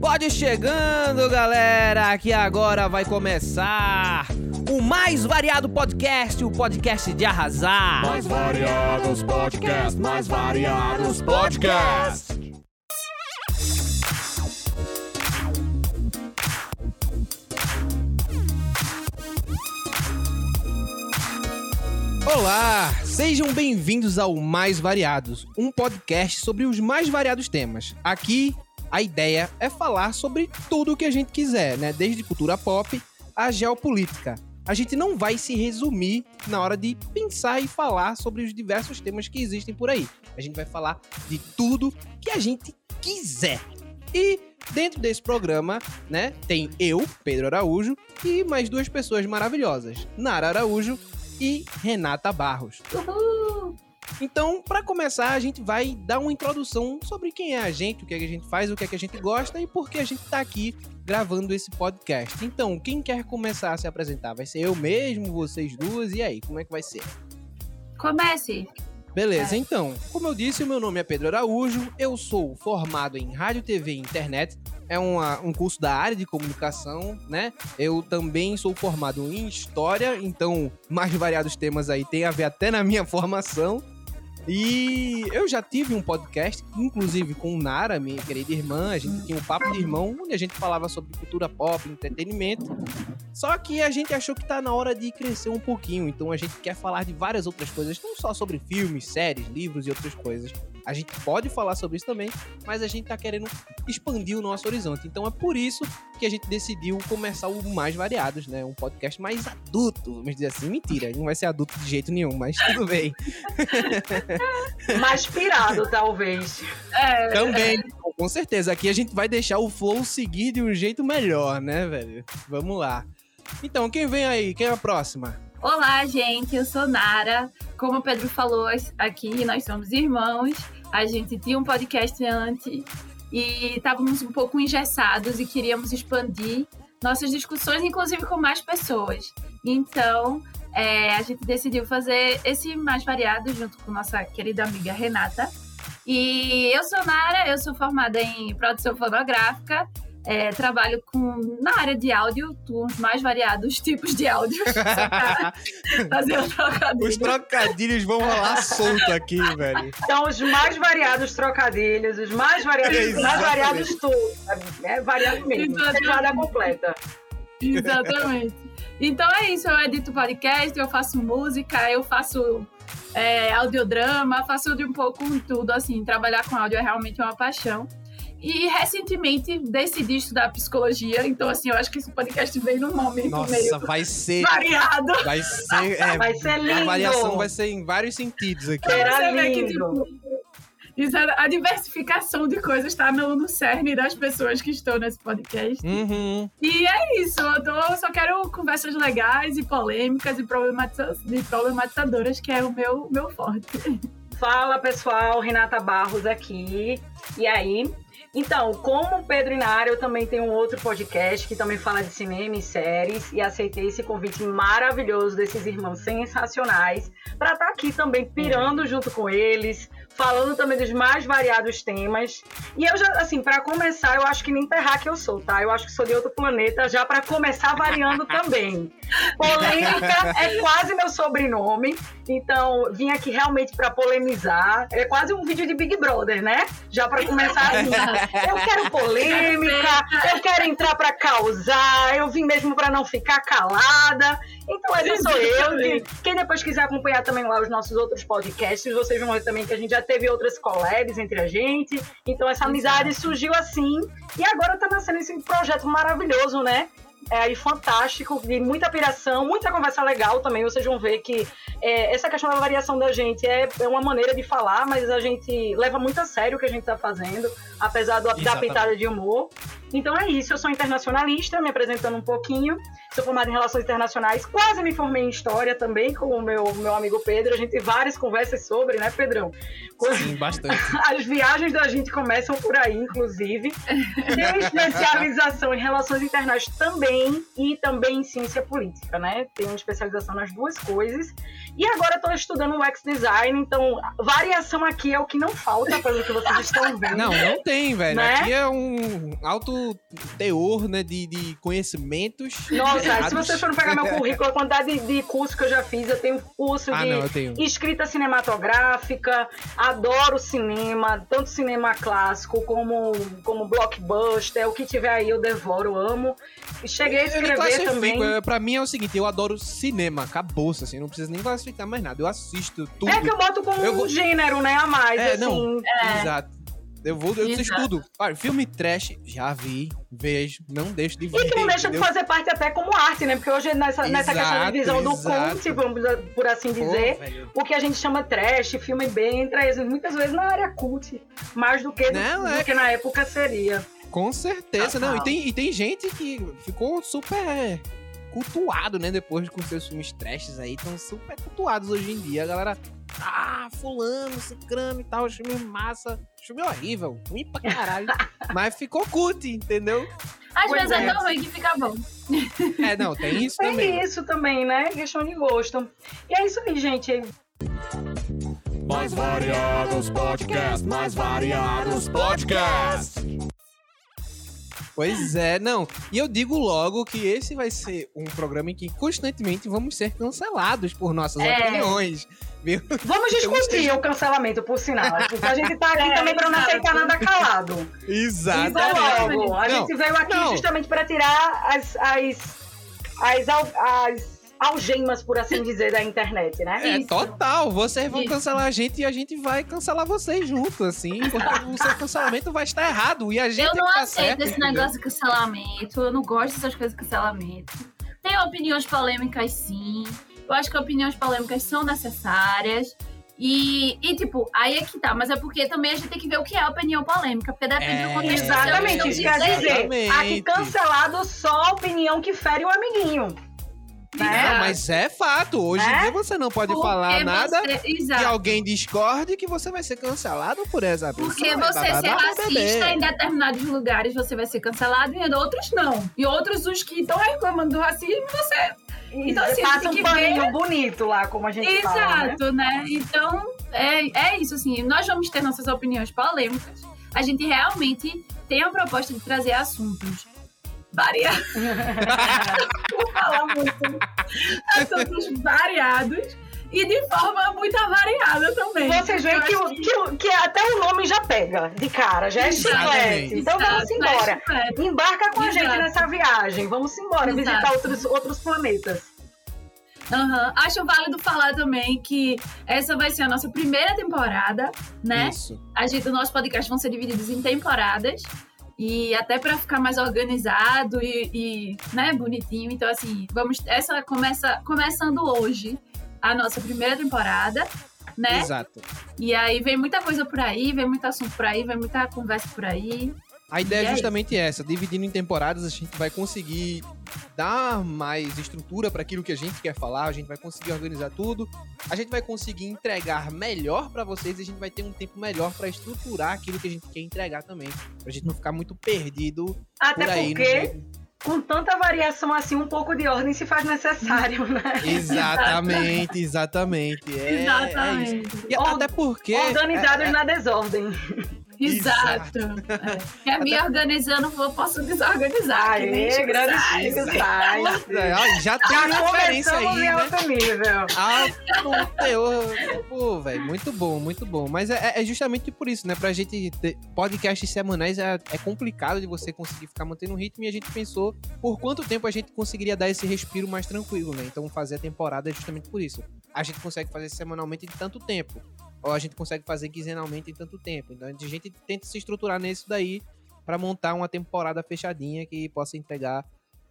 Pode chegando, galera, que agora vai começar o mais variado podcast, o podcast de arrasar. Mais variados podcast, mais variados podcast. Olá, sejam bem-vindos ao Mais Variados, um podcast sobre os mais variados temas. Aqui, a ideia é falar sobre tudo o que a gente quiser, né? Desde cultura pop à geopolítica. A gente não vai se resumir na hora de pensar e falar sobre os diversos temas que existem por aí. A gente vai falar de tudo que a gente quiser. E dentro desse programa, né, tem eu, Pedro Araújo, e mais duas pessoas maravilhosas, Nara Araújo e Renata Barros. Uhul! Então, para começar, a gente vai dar uma introdução sobre quem é a gente, o que, é que a gente faz, o que é que a gente gosta e por que a gente tá aqui gravando esse podcast. Então, quem quer começar a se apresentar? Vai ser eu mesmo, vocês duas, e aí, como é que vai ser? Comece. Beleza, então, como eu disse, o meu nome é Pedro Araújo, eu sou formado em Rádio, TV e Internet, é uma- um curso da área de comunicação, né? Eu também sou formado em História, então mais variados temas aí tem a ver até na minha formação. E eu já tive um podcast, inclusive com Nara, minha querida irmã, a gente tinha um papo de irmão, onde a gente falava sobre cultura pop, entretenimento. Só que a gente achou que tá na hora de crescer um pouquinho, então a gente quer falar de várias outras coisas, não só sobre filmes, séries, livros e outras coisas. A gente pode falar sobre isso também, mas a gente tá querendo expandir o nosso horizonte. Então é por isso que a gente decidiu começar o Mais Variados, né? Um podcast mais adulto, vamos dizer assim. Mentira, não vai ser adulto de jeito nenhum, mas tudo bem. mais pirado, talvez. É, Também, com certeza. Aqui a gente vai deixar o flow seguir de um jeito melhor, né, velho? Vamos lá. Então, quem vem aí? Quem é a próxima? Olá, gente, eu sou Nara. Como o Pedro falou aqui, nós somos irmãos. A gente tinha um podcast antes e estávamos um pouco engessados e queríamos expandir nossas discussões, inclusive com mais pessoas. Então, é, a gente decidiu fazer esse mais variado junto com nossa querida amiga Renata. E eu sou Nara, eu sou formada em produção fonográfica. É, trabalho com, na área de áudio, com os mais variados tipos de áudio. Fazer o trocadilho. Os trocadilhos vão rolar solto aqui, velho. São os mais variados trocadilhos, os mais variados, os mais variados tudo. sabe? É variado mesmo. Completa. Exatamente. Então é isso, eu edito podcast, eu faço música, eu faço é, audiodrama, faço de um pouco tudo, assim, trabalhar com áudio é realmente uma paixão. E recentemente decidi estudar psicologia, então assim, eu acho que esse podcast veio num momento Nossa, meio vai ser. variado. Vai ser. é, Vai ser lindo. A variação vai ser em vários sentidos aqui. Será vê que, lindo. tipo, a diversificação de coisas está no, no cerne das pessoas que estão nesse podcast. Uhum. E é isso, eu, tô- eu só quero conversas legais e polêmicas e problematiza- e problematizadoras, que é o meu, meu forte. Fala pessoal, Renata Barros aqui. E aí? Então, como Pedro e Nara, eu também tenho um outro podcast que também fala de cinema e séries e aceitei esse convite maravilhoso desses irmãos sensacionais para estar aqui também pirando junto com eles, falando também dos mais variados temas. E eu já, assim, para começar, eu acho que nem terra que eu sou, tá? Eu acho que sou de outro planeta, já para começar variando também. Polêmica é quase meu sobrenome, então vim aqui realmente para polemizar. É quase um vídeo de Big Brother, né? Já para começar assim. Eu quero polêmica, eu quero entrar para causar, eu vim mesmo para não ficar calada. Então essa sou eu. Que, quem depois quiser acompanhar também lá os nossos outros podcasts, vocês vão ver também que a gente já teve outras collabs entre a gente. Então essa amizade surgiu assim. E agora tá nascendo esse projeto maravilhoso, né? É aí fantástico, de muita piração, muita conversa legal também. Vocês vão ver que é, essa questão da variação da gente é, é uma maneira de falar, mas a gente leva muito a sério o que a gente tá fazendo, apesar do, da pitada de humor. Então é isso, eu sou internacionalista, me apresentando um pouquinho. Sou formada em Relações Internacionais, quase me formei em História também com o meu, meu amigo Pedro. A gente tem várias conversas sobre, né, Pedrão? Sim, bastante. As viagens da gente começam por aí, inclusive. Tenho especialização em Relações Internacionais também e também em Ciência Política, né? Tenho especialização nas duas coisas. E agora estou estudando UX Design, então variação aqui é o que não falta, pelo que vocês estão vendo. Não, não tem, velho. Né? Aqui é um alto teor, né, de, de conhecimentos. Nossa, se errados. vocês forem pegar meu currículo, a quantidade de, de curso que eu já fiz, eu tenho curso Ah, de não, tenho. escrita cinematográfica, adoro cinema, tanto cinema clássico como, como blockbuster, o que tiver aí eu devoro, amo. E cheguei a escrever também. é, Pra mim é o seguinte, eu adoro cinema, acabou assim, não precisa nem classificar mais nada. Eu assisto tudo. É que eu boto como Eu vou- um gênero, né, a mais, É, assim. não. É. Exato. Eu vou, eu assisto Exato. tudo. Olha, filme trash, já vi, vejo, não deixo de ver. E que não deixa de fazer parte até como arte, né? Porque hoje, nessa, nessa questão Exato, de visão do exato. cult, vamos por assim Pô, dizer, velho. o que a gente chama trash, filme B, entra muitas vezes na área cult, mais do que, do, Não, do é- que na época seria. Com certeza, Total. não. E tem, e tem gente que ficou super cultuado, né? Depois com seus filmes trashes aí, estão super cultuados hoje em dia. A galera, ah, fulano, cicrano e tal, filme massa. Filme horrível, ruim pra caralho. Mas ficou cult, entendeu? Às Pois vezes é. é. tão ruim que fica bom. É, não, tem isso É também. isso também, né? Questão de gosto. E é isso aí, gente. Mais variados podcasts, mais variados podcasts. Pois é, não. E eu digo logo que esse vai ser um programa em que constantemente vamos ser cancelados por nossas É. opiniões. Viu? Vamos discutir o cancelamento, por sinal. Porque a gente tá aqui É, também pra não aceitar nada calado. Exato. Então, logo, a Não, gente veio aqui não. justamente para tirar as, as, as, as algemas, por assim dizer, da internet, né? É Isso. total. Vocês vão Isso. cancelar a gente e a gente vai cancelar vocês junto, assim. Porque o seu cancelamento vai estar errado. E a gente Eu não é que tá aceito certo, esse entendeu? negócio de cancelamento. Eu não gosto dessas coisas de cancelamento. Tem opiniões polêmicas, sim. Eu acho que opiniões polêmicas são necessárias. E, e, tipo, aí é que tá. Mas é porque também a gente tem que ver o que é opinião polêmica. Porque depende É, do contexto. Exatamente, isso quer dizer, aqui cancelado só a opinião que fere o amiguinho. Não, Né? mas é fato. Hoje em É? dia você não pode porque falar nada você- que Exato. alguém discorde que você vai ser cancelado por essa pessoa. Porque É você bababá, ser racista em determinados lugares você vai ser cancelado e em outros não. E outros, os que estão reclamando do racismo, você. Então, assim, passa tem um paninho bonito lá, como a gente fala, né? Exato, né? Então, é, é isso, assim. Nós vamos ter nossas opiniões polêmicas. A gente realmente tem a proposta de trazer assuntos variados. Vou falar muito. Assuntos variados. E de forma muito variada também. Vocês veem que, que, o- que até o nome já pega de cara, já é chiclete. Então vamos Exato, embora. é. Embarca com a gente Exato. nessa viagem. Vamos embora Exato. visitar outros, outros planetas. Aham. Acho válido falar também que essa vai ser a nossa primeira temporada, né? Isso. A gente, o nosso podcast vão ser divididos em temporadas. E até para ficar mais organizado e, e, né, bonitinho. Então, assim, vamos. Essa começa começando hoje a nossa primeira temporada, né? Exato. E aí vem muita coisa por aí, vem muito assunto por aí, vem muita conversa por aí. A ideia é é justamente essa, dividindo em temporadas, a gente vai conseguir dar mais estrutura para aquilo que a gente quer falar, a gente vai conseguir organizar tudo, a gente vai conseguir entregar melhor para vocês e a gente vai ter um tempo melhor para estruturar aquilo que a gente quer entregar também, pra gente não ficar muito perdido Até por aí. no porque, meio. com tanta variação assim, um pouco de ordem se faz necessário, né? Exatamente, exatamente. É, é isso. Exatamente. E Or- até porque Organizados é- é- na desordem. Exato. É. É me organizando, eu posso desorganizar. Aê, Chico grande. É, já tem uma referência aí, né? alto nível. Alto teor. Pô, velho, muito bom, muito bom. Mas é, é justamente por isso, né? Pra gente ter podcasts semanais é, é complicado de você conseguir ficar mantendo um ritmo e a gente pensou por quanto tempo a gente conseguiria dar esse respiro mais tranquilo, né? Então fazer a temporada é justamente por isso. A gente consegue fazer semanalmente em tanto tempo. Ou a gente consegue fazer quinzenalmente em tanto tempo. Então a gente tenta se estruturar nisso daí pra montar uma temporada fechadinha que possa entregar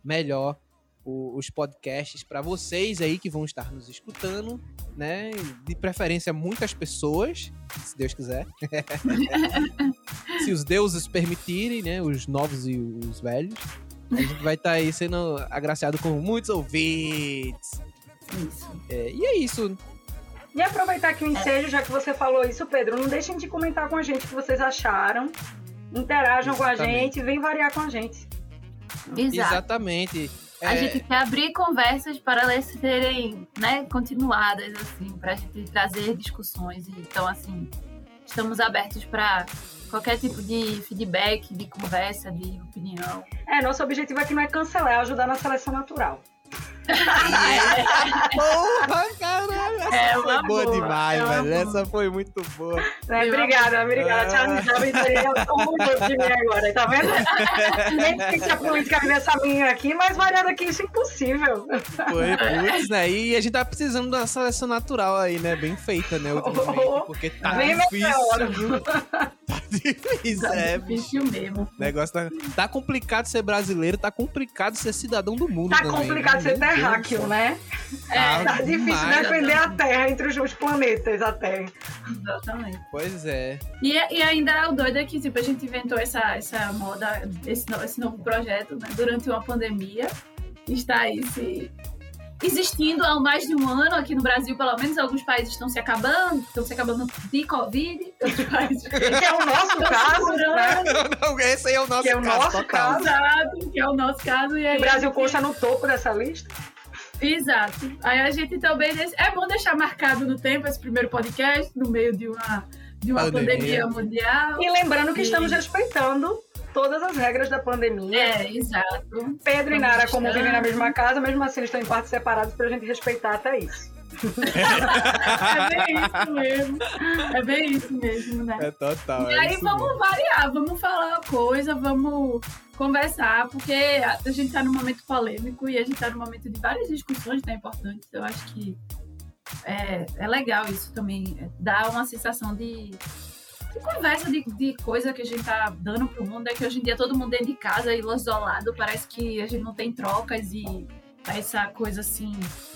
melhor o- os podcasts para vocês aí que vão estar nos escutando, né? De preferência muitas pessoas, se Deus quiser. se os deuses permitirem, né? Os novos e os velhos. A gente vai estar aí sendo agraciado com muitos ouvintes. Isso. É, e é isso. E aproveitar que o ensejo, já que você falou isso, Pedro, não deixem de comentar com a gente o que vocês acharam. Interajam com a Exatamente. gente, vem variar com a gente. Exato. Exatamente. A É, gente quer abrir conversas para elas serem né, continuadas, assim, para a gente trazer discussões. Então, assim, estamos abertos para qualquer tipo de feedback, de conversa, de opinião. É, nosso objetivo aqui não é cancelar, é ajudar na seleção natural. Porra, caralho! Essa É foi uma boa, boa, demais, é uma velho. boa. Essa foi muito boa. Eu Obrigada, obrigada. Ah. Charles Darwin teria orgulho de mim agora, tá vendo? Nem sei se a política dessa menina aqui, mas variada aqui, isso é impossível. Foi, putz, né? E a gente tá precisando da seleção natural aí, né? Bem feita, né? Ultimamente, porque tá Bem difícil, viu? Tá difícil, Tá é, difícil mesmo. O negócio tá, tá complicado ser brasileiro, tá complicado ser cidadão do mundo Tá também, complicado né? ser terráqueo, né? Tá Tá difícil defender a Terra entre os, os planetas até. Exatamente. Pois é. E, e ainda o doido é que tipo, a gente inventou essa, essa moda, esse, esse novo projeto né, durante uma pandemia. Está aí se existindo há mais de um ano aqui no Brasil, pelo menos alguns países estão se acabando, estão se acabando de Covid, outros países Que é o nosso caso, né? Não, esse aí é o nosso Que é o caso nosso caso. Exato, que é o nosso caso. E aí, O Brasil consta no topo dessa lista. Exato. Aí a gente também. É bom deixar marcado no tempo esse primeiro podcast, no meio de uma, de uma Pandemia. pandemia mundial. E lembrando que Sim. estamos respeitando todas as regras da pandemia. É, exato. Pedro e Nara, como vivem na mesma casa, mesmo assim eles estão em quartos separados pra gente respeitar até isso. É bem isso mesmo. É bem isso mesmo, né? É total. E é aí vamos mesmo. variar, vamos falar coisa, vamos conversar, porque a gente tá num momento polêmico e a gente tá num momento de várias discussões né, importantes. Eu acho que é, é legal isso também, é, dá uma sensação de, de conversa, de, de coisa que a gente tá dando pro mundo. É que hoje em dia todo mundo dentro de casa, isolado, parece que a gente não tem trocas e tá essa coisa assim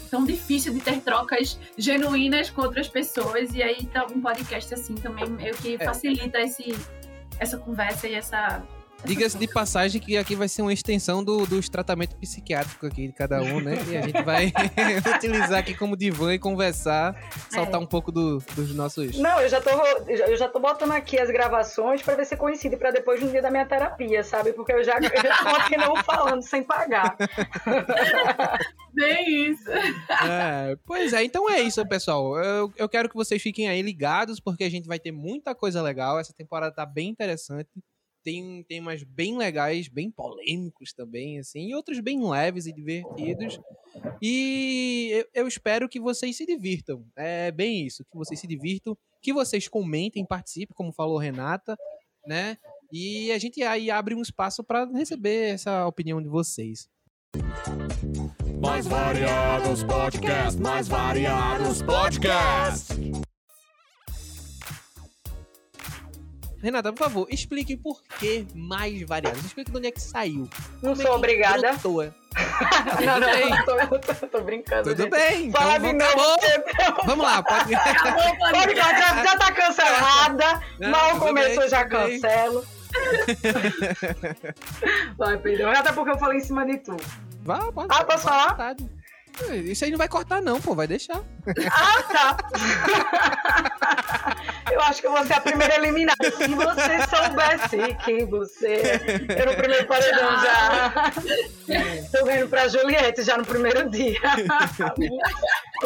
tão difícil de ter trocas genuínas com outras pessoas. E aí tá um podcast assim também meio que É. facilita esse, essa conversa e essa Diga-se de passagem que aqui vai ser uma extensão do, dos tratamentos psiquiátricos aqui de cada um, né? E a gente vai utilizar aqui como divã e conversar, soltar É. um pouco do- dos nossos. Não, eu já tô, eu já tô botando aqui as gravações pra ver se coincide pra depois no dia da minha terapia, sabe? Porque eu já, eu já tô aqui não falando sem pagar. Bem isso. É, pois é, então é isso, pessoal. Eu, eu quero que vocês fiquem aí ligados, porque a gente vai ter muita coisa legal. Essa temporada tá bem interessante. Tem temas bem legais, bem polêmicos também, assim, e outros bem leves e divertidos. E eu, eu espero que vocês se divirtam. É bem isso, que vocês se divirtam, que vocês comentem, participem, como falou Renata, né? E a gente aí abre um espaço para receber essa opinião de vocês. Mais variados podcasts, mais variados podcasts. Renata, por favor, explique por que mais variados. Explique de onde é que saiu. Não Como é sou que obrigada. é? Não, não, bem. tô, tô- tô brincando. Tudo gente. bem, então Fala de vamos, novo. acabou. Vamos lá, pode... Pode- já, já tá cancelada. Não, Mal começou, bem, já bem. cancelo. Vai, Pedro. Até porque eu falei em cima de tu. Vá, pode, Ah, posso falar? vontade. Isso aí não vai cortar não, pô, vai deixar. Ah, tá. Eu acho que eu vou ser a primeira eliminada. Se você soubesse quem você. Eu no primeiro paredão já. Tô vendo pra Juliette já no primeiro dia.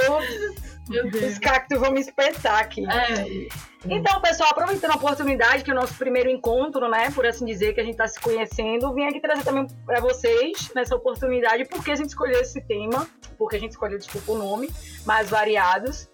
Ups. Os cactos vão me espetar aqui. É, Então, pessoal, aproveitando a oportunidade, que é o nosso primeiro encontro, né, por assim dizer, que a gente está se conhecendo, vim aqui trazer também para vocês, nessa oportunidade, porque a gente escolheu esse tema, porque a gente escolheu, desculpa o nome, mais variados.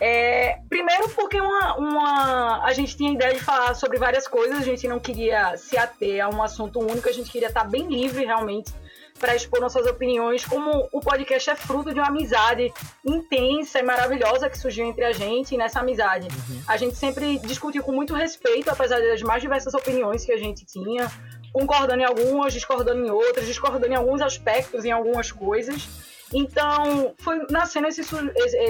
É, primeiro porque uma, uma, a gente tinha ideia de falar sobre várias coisas, a gente não queria se ater a um assunto único, a gente queria estar bem livre, realmente, para expor nossas opiniões, como o podcast é fruto de uma amizade intensa e maravilhosa que surgiu entre a gente, e nessa amizade a gente sempre discutiu com muito respeito, apesar das mais diversas opiniões que a gente tinha, concordando em algumas, discordando em outras, discordando em alguns aspectos, em algumas coisas. Então, foi nascendo esse-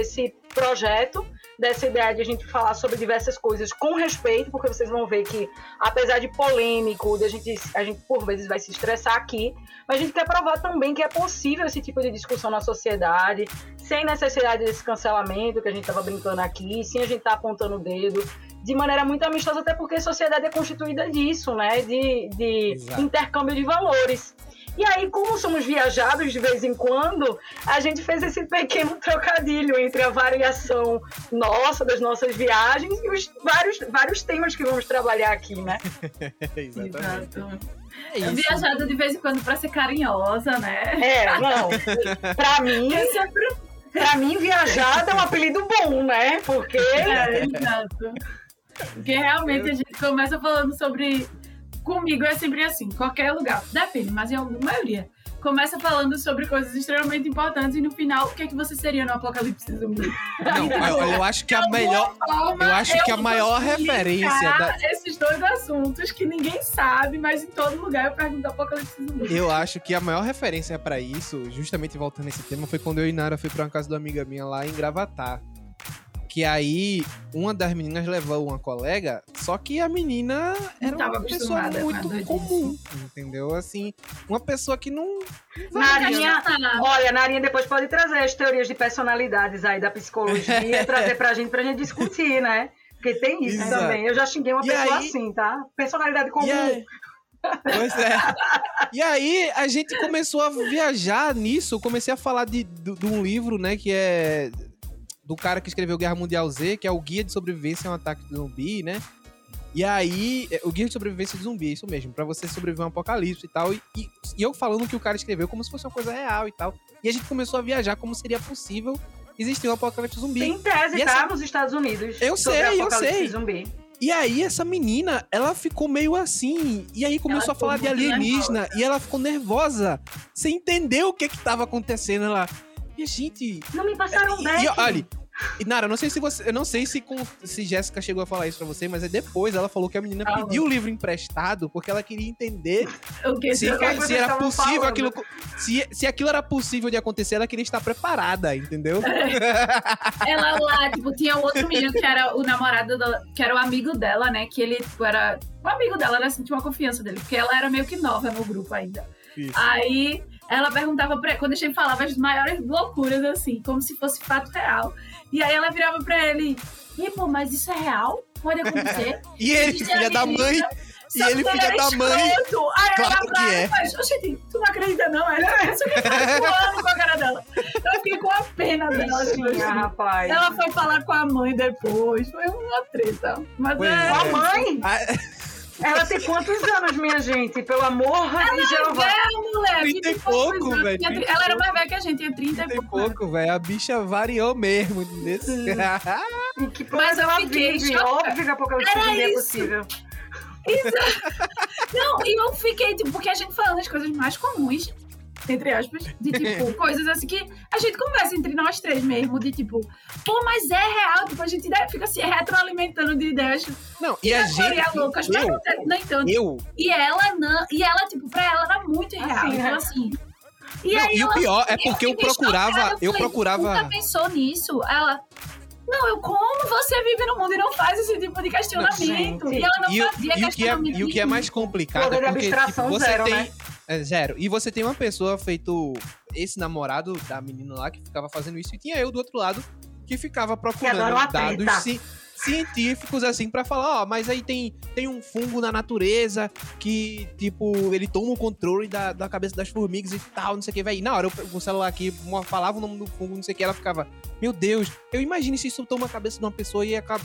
esse projeto dessa ideia de a gente falar sobre diversas coisas com respeito, porque vocês vão ver que, apesar de polêmico, de a gente, a gente por vezes vai se estressar aqui, mas a gente quer provar também que é possível esse tipo de discussão na sociedade, sem necessidade desse cancelamento que a gente estava brincando aqui, sem a gente estar tá apontando o dedo, de maneira muito amistosa, até porque a sociedade é constituída disso, né? De, de intercâmbio de valores. E aí, como somos viajados de vez em quando, a gente fez esse pequeno trocadilho entre a variação nossa, das nossas viagens, e os vários, vários temas que vamos trabalhar aqui, né? Exatamente. Exato. É Viajada de vez em quando pra ser carinhosa, né? É, não. Pra mim, É sempre... pra mim, viajada é um apelido bom, né? Porque. É, exato. Porque realmente a gente começa falando sobre. Comigo é sempre assim, qualquer lugar. Depende, mas em alguma maioria. Começa falando sobre coisas extremamente importantes e no final, o que é que você seria no apocalipse zumbi? Não, eu, eu acho que a melhor. forma, eu acho que a maior referência da- Esses dois assuntos que ninguém sabe, mas em todo lugar eu pergunto apocalipse zumbi. Eu acho que a maior referência pra isso, justamente voltando nesse tema, foi quando eu e Nara fui pra uma casa de uma amiga minha lá em Gravatar. Que aí uma das meninas levou uma colega, só que a menina era tava uma pessoa muito nada disso. comum, entendeu? Assim, uma pessoa que não. Narinha, olha, Narinha depois pode trazer as teorias de personalidades aí da psicologia, trazer pra gente, pra gente discutir, né? Porque tem isso Exato. também. Eu já xinguei uma E pessoa aí- assim, tá? Personalidade comum. E aí, pois é. E aí a gente começou a viajar nisso. Eu comecei a falar de, de, de um livro, né, que é do cara que escreveu Guerra Mundial Z, que é o Guia de Sobrevivência a um Ataque de Zumbi, né? E aí, é, o Guia de Sobrevivência de Zumbi, é isso mesmo, pra você sobreviver a um apocalipse e tal. E, e- e eu falando que o cara escreveu como se fosse uma coisa real e tal. E a gente começou a viajar como seria possível existir um apocalipse zumbi. Tem tese, E tá? essa- Nos Estados Unidos. Eu sei, eu sei. Zumbi. E aí, essa menina, ela ficou meio assim. E aí começou Ela a falar de alienígena. E ela ficou nervosa. Sem entender o que que tava acontecendo. Ela. E, gente. Não me passaram back. e, olha. E, Nara, eu não sei se você. Eu não sei se, com, se Jéssica chegou a falar isso pra você, mas é depois ela falou que a menina pediu o livro emprestado porque ela queria entender o que se, que é se era possível falando? aquilo. Se, se aquilo era possível de acontecer, ela queria estar preparada, entendeu? Ela lá, tipo, tinha um outro menino que era o namorado dela, que era o amigo dela, né? Que ele tipo, era o amigo dela, ela sentiu uma confiança dele, porque ela era meio que nova no grupo ainda. Isso. Aí ela perguntava pra quando a gente falava as maiores loucuras, assim, como se fosse fato real. E aí ela virava pra ele, e pô, mas isso é real? Pode acontecer? E ele, filha da mãe. alienígena, E ele, ele filha da mãe. Aí Claro ela pra que ela é. e faz, "Oxente, tu não acredita não? Ela isso que tá voando com a cara dela. Eu fiquei com a pena dela. assim. rapaz. Ela foi falar com a mãe depois. Foi uma treta. Mas Pois é. Com a mãe? Ah, Ela tem quantos anos, minha gente? Pelo amor de Jeová. É, mulher. 30 e 20 poucos pouco, velho, 30 Ela era mais velha que a gente, tinha 30 e Tem pouco. pouco, velho. A bicha variou mesmo. Em que Mas ela fiquei vive? chocada. Óbvio que apocalipse Era zumbi é isso. possível. Não, e eu fiquei, tipo, porque a gente falando as coisas mais comuns, entre aspas, de tipo, coisas assim que a gente conversa entre nós três mesmo, de tipo, pô, mas é real, tipo, a gente fica se retroalimentando de ideias Não, e a gente. loucas, mas Eu, não, nem tanto. eu. E ela não, e ela, tipo, pra ela era muito real. Assim, então, né? assim. E Não, aí e o ela pior é porque eu procurava. Eu falei, procurava. Nunca pensou nisso? Ela. Não, eu como você vive no mundo e não faz esse tipo de questionamento. Gente. E ela não E, o- fazia e o que é, questionamento. e o que é nenhum. mais complicado Poder é porque tipo, você zero, tem. né? É zero. E você tem uma pessoa feito esse namorado da menina lá que ficava fazendo isso, e tinha eu do outro lado que ficava procurando dados ci- científicos assim pra falar, ó, mas aí tem, tem um fungo na natureza que, tipo, ele toma o controle da, da cabeça das formigas e tal, não sei o que, vai. Na hora eu o celular aqui, falava o nome do fungo, não sei o que, ela ficava, meu Deus, eu imagino se isso toma a cabeça de uma pessoa e acaba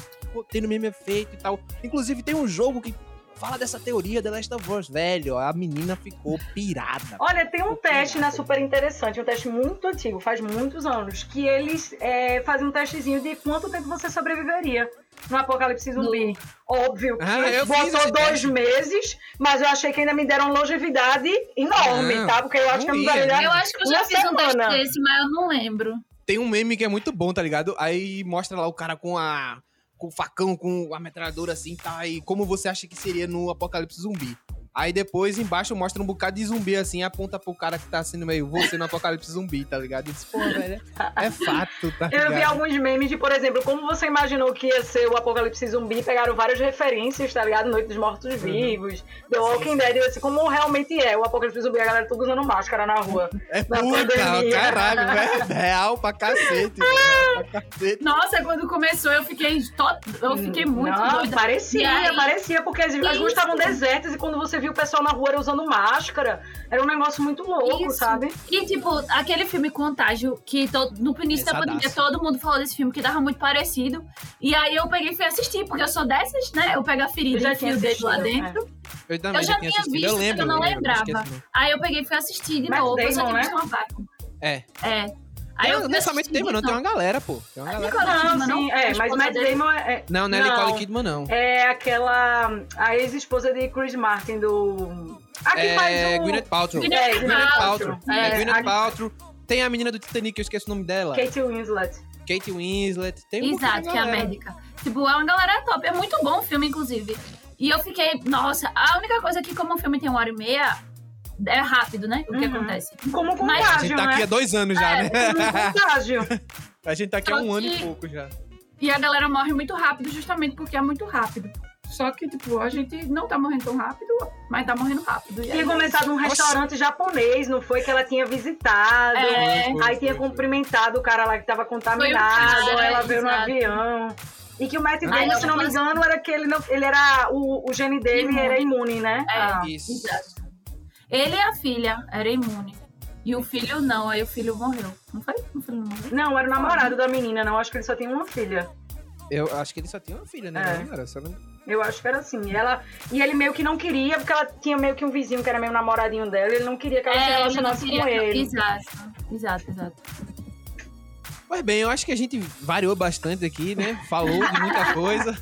tendo o mesmo efeito e tal. Inclusive tem um jogo que fala dessa teoria The Last of Us, velho, a menina ficou pirada. Olha, tem um teste na super interessante, um teste muito antigo, faz muitos anos, que eles é, fazem um testezinho de quanto tempo você sobreviveria no apocalipse zumbi. Óbvio que Ah, botou dois teste. meses, mas eu achei que ainda me deram longevidade enorme, Não, tá? Porque eu acho que eu não daria Eu acho que eu já fiz um teste semana. desse, mas eu não lembro. Tem um meme que é muito bom, tá ligado? Aí mostra lá o cara com a com o facão, com a metralhadora assim, tá? E como você acha que seria no apocalipse zumbi? Aí depois embaixo mostra um bocado de zumbi assim, aponta pro cara que tá sendo meio você no apocalipse zumbi, tá ligado? Eu disse, pô, velho, é fato, tá ligado? Eu vi alguns memes de, por exemplo, como você imaginou que ia ser o apocalipse zumbi, pegaram várias referências, tá ligado? Noite dos Mortos-Vivos, Uhum. The Walking Dead, assim, como realmente é o apocalipse zumbi, a galera tudo usando máscara na rua. É na puta, pandemia. caralho, velho. Real pra cacete, velho. Real pra cacete. Nossa, quando começou eu fiquei, to... eu fiquei muito Não, doida. parecia, aí- parecia, porque as, as ruas Isso. estavam desertas e quando você viu o pessoal na rua era usando máscara, era um negócio muito louco, Isso. sabe? E, tipo, aquele filme Contágio, que to- no início da pandemia todo mundo falou desse filme, que dava muito parecido. E aí eu peguei e fui assistir, porque eu sou dessas, né? Eu pego a Eu ferida já e tinha fio o dedo lá dentro. Eu também Eu já tinha tinha assistido, visto, eu lembro. eu não lembro, lembrava. esqueço, não. Aí eu peguei e fui assistir de Matt novo. eu só Damon, tinha né? visto uma parte. É. É. Aí eu Não, não é somente assistir Damon, não. Tem uma novo. galera, pô. Tem uma galera. Nicole Não, Kidman, sim, não? É, mas Matt dele? Damon é, Não, não é Nicole Kidman, não. é aquela. a ex-esposa de Chris Martin do. A que É faz o. Gwyneth Paltrow. Gwyneth É, Gwyneth Paltrow. É, É, Gwyneth a- Paltrow. Tem a menina do Titanic, eu esqueço o nome dela. Kate Winslet. Kate Winslet. Tem um Exato, que é a médica. Tipo, é uma galera top. É muito bom o filme, inclusive. E eu fiquei, nossa, a única coisa é que como o filme tem uma hora e meia, é rápido, né? O que Uhum. acontece. Como Mas- A contágio, gente tá né? aqui há dois anos já, É, né? Como contágio. A gente tá aqui há Só um ano e que- pouco já. E a galera morre muito rápido, justamente porque é muito rápido. Só que, tipo, a gente não tá morrendo tão rápido, mas tá morrendo rápido. E Tinha aí, começado num Nossa. restaurante japonês, não foi que ela tinha visitado. É. Foi, Aí foi, tinha foi. cumprimentado o cara lá que tava contaminado, cara, aí ela veio no exato. avião. E que o Matt Aí Damon, se não me engano, era que ele, não, ele era. O, o gene dele Imune. era imune, né? É. Ah. Isso. Exato. Ele e a filha eram imunes. E o filho não, aí o filho morreu. Não foi? O filho não morreu? Não, era o namorado da menina, não. Acho que ele só tem uma filha. Eu acho que ele só tinha uma filha, né? É. Era só Eu acho que era assim. E, ela, e ele meio que não queria, porque ela tinha meio que um vizinho que era meio namoradinho dela, ele não queria que ela se É, ele não relacionasse queria- com ele. Exato, exato, exato. Pois bem, eu acho que a gente variou bastante aqui, né? Falou de muita coisa.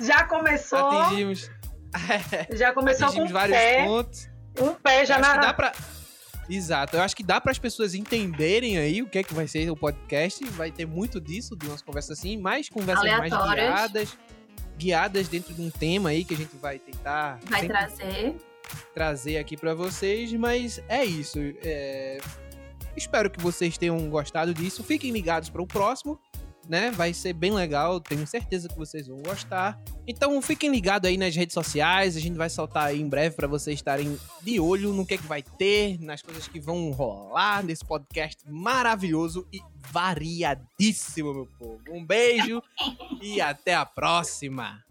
Já começou. Atingimos, Já começou com atingimos um vários pé. pontos. Um pé já na. dá pra... Exato, eu acho que dá para as pessoas entenderem aí o que é que vai ser o podcast. Vai ter muito disso, de umas conversas assim, mais conversas mais guiadas, guiadas dentro de um tema aí que a gente vai tentar Vai trazer. trazer aqui para vocês, mas é isso. é, Espero que vocês tenham gostado disso. Fiquem ligados para o próximo, né? Vai ser bem legal, tenho certeza que vocês vão gostar. Então fiquem ligados aí nas redes sociais, a gente vai soltar aí em breve para vocês estarem de olho no que é que vai ter, nas coisas que vão rolar nesse podcast maravilhoso e variadíssimo, meu povo. Um beijo e até a próxima.